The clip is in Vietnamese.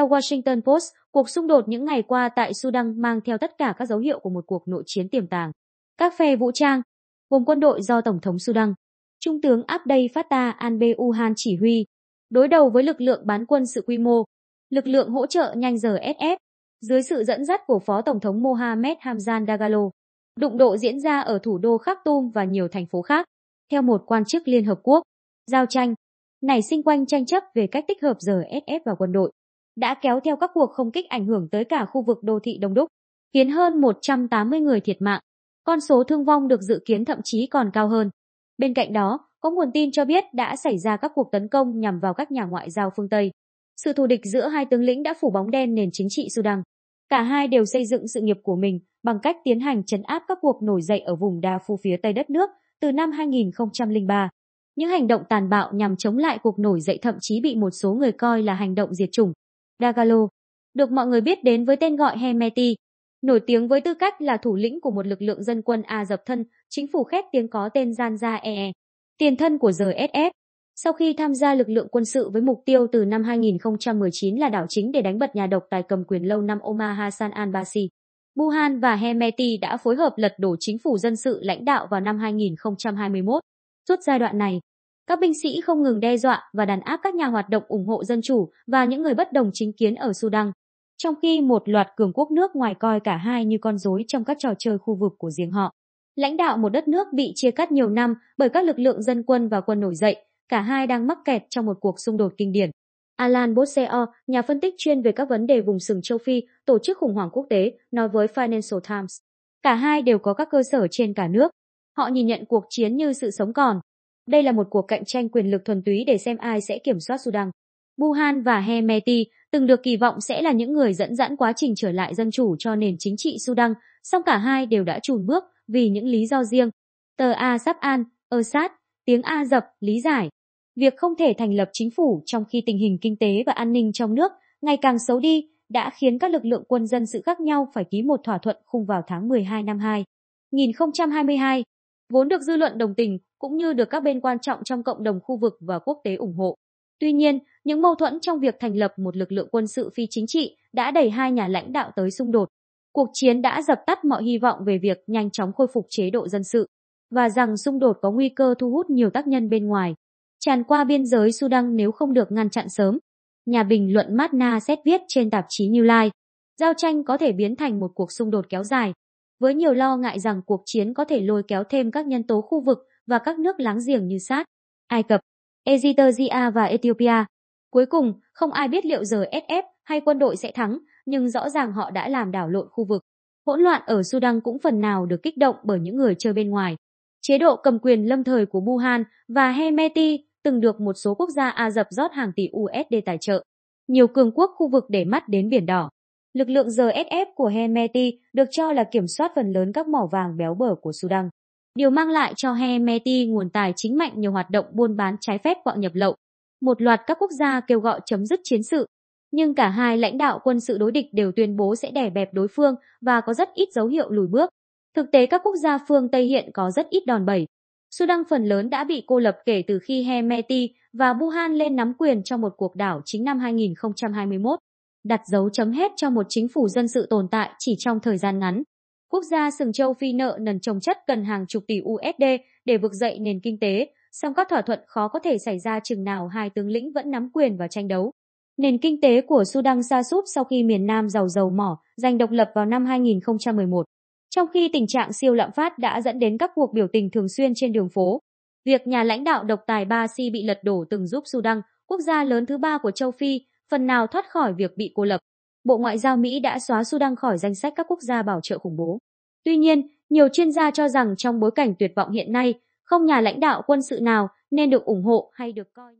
Theo Washington Post, cuộc xung đột những ngày qua tại Sudan mang theo tất cả các dấu hiệu của một cuộc nội chiến tiềm tàng. Các phe vũ trang, gồm quân đội do Tổng thống Sudan, Trung tướng Abdel Fattah al-Burhan chỉ huy, đối đầu với lực lượng bán quân sự quy mô, lực lượng hỗ trợ nhanh RSF, dưới sự dẫn dắt của Phó Tổng thống Mohamed Hamdan Dagalo. Đụng độ diễn ra ở thủ đô Khartoum và nhiều thành phố khác. Theo một quan chức Liên Hợp Quốc, giao tranh, nảy sinh quanh tranh chấp về cách tích hợp RSF và quân đội, đã kéo theo các cuộc không kích ảnh hưởng tới cả khu vực đô thị đông đúc, khiến hơn 180 người thiệt mạng. Con số thương vong được dự kiến thậm chí còn cao hơn. Bên cạnh đó, có nguồn tin cho biết đã xảy ra các cuộc tấn công nhằm vào các nhà ngoại giao phương Tây. Sự thù địch giữa hai tướng lĩnh đã phủ bóng đen nền chính trị Sudan. Cả hai đều xây dựng sự nghiệp của mình bằng cách tiến hành chấn áp các cuộc nổi dậy ở vùng Darfur phía tây đất nước từ năm 2003. Những hành động tàn bạo nhằm chống lại cuộc nổi dậy thậm chí bị một số người coi là hành động diệt chủng. Dagalo, được mọi người biết đến với tên gọi Hemeti, nổi tiếng với tư cách là thủ lĩnh của một lực lượng dân quân Ả Rập thân, chính phủ khét tiếng có tên Zanja EE, tiền thân của RSF. Sau khi tham gia lực lượng quân sự với mục tiêu từ năm 2019 là đảo chính để đánh bật nhà độc tài cầm quyền lâu năm Omar Hassan al-Bashir, Buhan và Hemeti đã phối hợp lật đổ chính phủ dân sự lãnh đạo vào năm 2021. Suốt giai đoạn này, các binh sĩ không ngừng đe dọa và đàn áp các nhà hoạt động ủng hộ dân chủ và những người bất đồng chính kiến ở Sudan, trong khi một loạt cường quốc nước ngoài coi cả hai như con rối trong các trò chơi khu vực của riêng họ. Lãnh đạo một đất nước bị chia cắt nhiều năm bởi các lực lượng dân quân và quân nổi dậy, cả hai đang mắc kẹt trong một cuộc xung đột kinh điển. Alan Bosseo, nhà phân tích chuyên về các vấn đề vùng sừng châu Phi, tổ chức khủng hoảng quốc tế, nói với Financial Times. Cả hai đều có các cơ sở trên cả nước. Họ nhìn nhận cuộc chiến như sự sống còn. Đây là một cuộc cạnh tranh quyền lực thuần túy để xem ai sẽ kiểm soát Sudan. Buhan và Hemeti từng được kỳ vọng sẽ là những người dẫn dắt quá trình trở lại dân chủ cho nền chính trị Sudan, song cả hai đều đã chùn bước vì những lý do riêng. Tờ A Sắp An, Ersat, tiếng A dập, lý giải. Việc không thể thành lập chính phủ trong khi tình hình kinh tế và an ninh trong nước ngày càng xấu đi đã khiến các lực lượng quân dân sự khác nhau phải ký một thỏa thuận khung vào tháng 12 năm 2022, vốn được dư luận đồng tình cũng như được các bên quan trọng trong cộng đồng khu vực và quốc tế ủng hộ. Tuy nhiên, những mâu thuẫn trong việc thành lập một lực lượng quân sự phi chính trị đã đẩy hai nhà lãnh đạo tới xung đột. Cuộc chiến đã dập tắt mọi hy vọng về việc nhanh chóng khôi phục chế độ dân sự và rằng xung đột có nguy cơ thu hút nhiều tác nhân bên ngoài tràn qua biên giới Sudan nếu không được ngăn chặn sớm. Nhà bình luận Matna xét viết trên tạp chí New Life, giao tranh có thể biến thành một cuộc xung đột kéo dài, với nhiều lo ngại rằng cuộc chiến có thể lôi kéo thêm các nhân tố khu vực và các nước láng giềng như Sát, Ai Cập, Ethiopia và Ethiopia. Cuối cùng, không ai biết liệu giờ SF hay quân đội sẽ thắng, nhưng rõ ràng họ đã làm đảo lộn khu vực. Hỗn loạn ở Sudan cũng phần nào được kích động bởi những người chơi bên ngoài. Chế độ cầm quyền lâm thời của Buhan và Hemeti từng được một số quốc gia Ả Rập rót hàng tỷ USD tài trợ. Nhiều cường quốc khu vực để mắt đến Biển Đỏ. Lực lượng RSF của Hemeti được cho là kiểm soát phần lớn các mỏ vàng béo bở của Sudan. Điều mang lại cho Hemeti nguồn tài chính mạnh nhiều hoạt động buôn bán trái phép quạng nhập lậu. Một loạt các quốc gia kêu gọi chấm dứt chiến sự, nhưng cả hai lãnh đạo quân sự đối địch đều tuyên bố sẽ đè bẹp đối phương và có rất ít dấu hiệu lùi bước. Thực tế các quốc gia phương Tây hiện có rất ít đòn bẩy, Sudan phần lớn đã bị cô lập kể từ khi Hemeti và Buhan lên nắm quyền trong một cuộc đảo chính năm 2021, đặt dấu chấm hết cho một chính phủ dân sự tồn tại chỉ trong thời gian ngắn. Quốc gia sừng châu Phi nợ nần trồng chất cần hàng chục tỷ USD để vực dậy nền kinh tế, song các thỏa thuận khó có thể xảy ra chừng nào hai tướng lĩnh vẫn nắm quyền và tranh đấu. Nền kinh tế của Sudan sa sút sau khi miền Nam giàu dầu mỏ giành độc lập vào năm 2011. Trong khi tình trạng siêu lạm phát đã dẫn đến các cuộc biểu tình thường xuyên trên đường phố, việc nhà lãnh đạo độc tài Ba Si bị lật đổ từng giúp Sudan, quốc gia lớn thứ ba của châu Phi, phần nào thoát khỏi việc bị cô lập. Bộ Ngoại giao Mỹ đã xóa Sudan khỏi danh sách các quốc gia bảo trợ khủng bố. Tuy nhiên, nhiều chuyên gia cho rằng trong bối cảnh tuyệt vọng hiện nay, không nhà lãnh đạo quân sự nào nên được ủng hộ hay được coi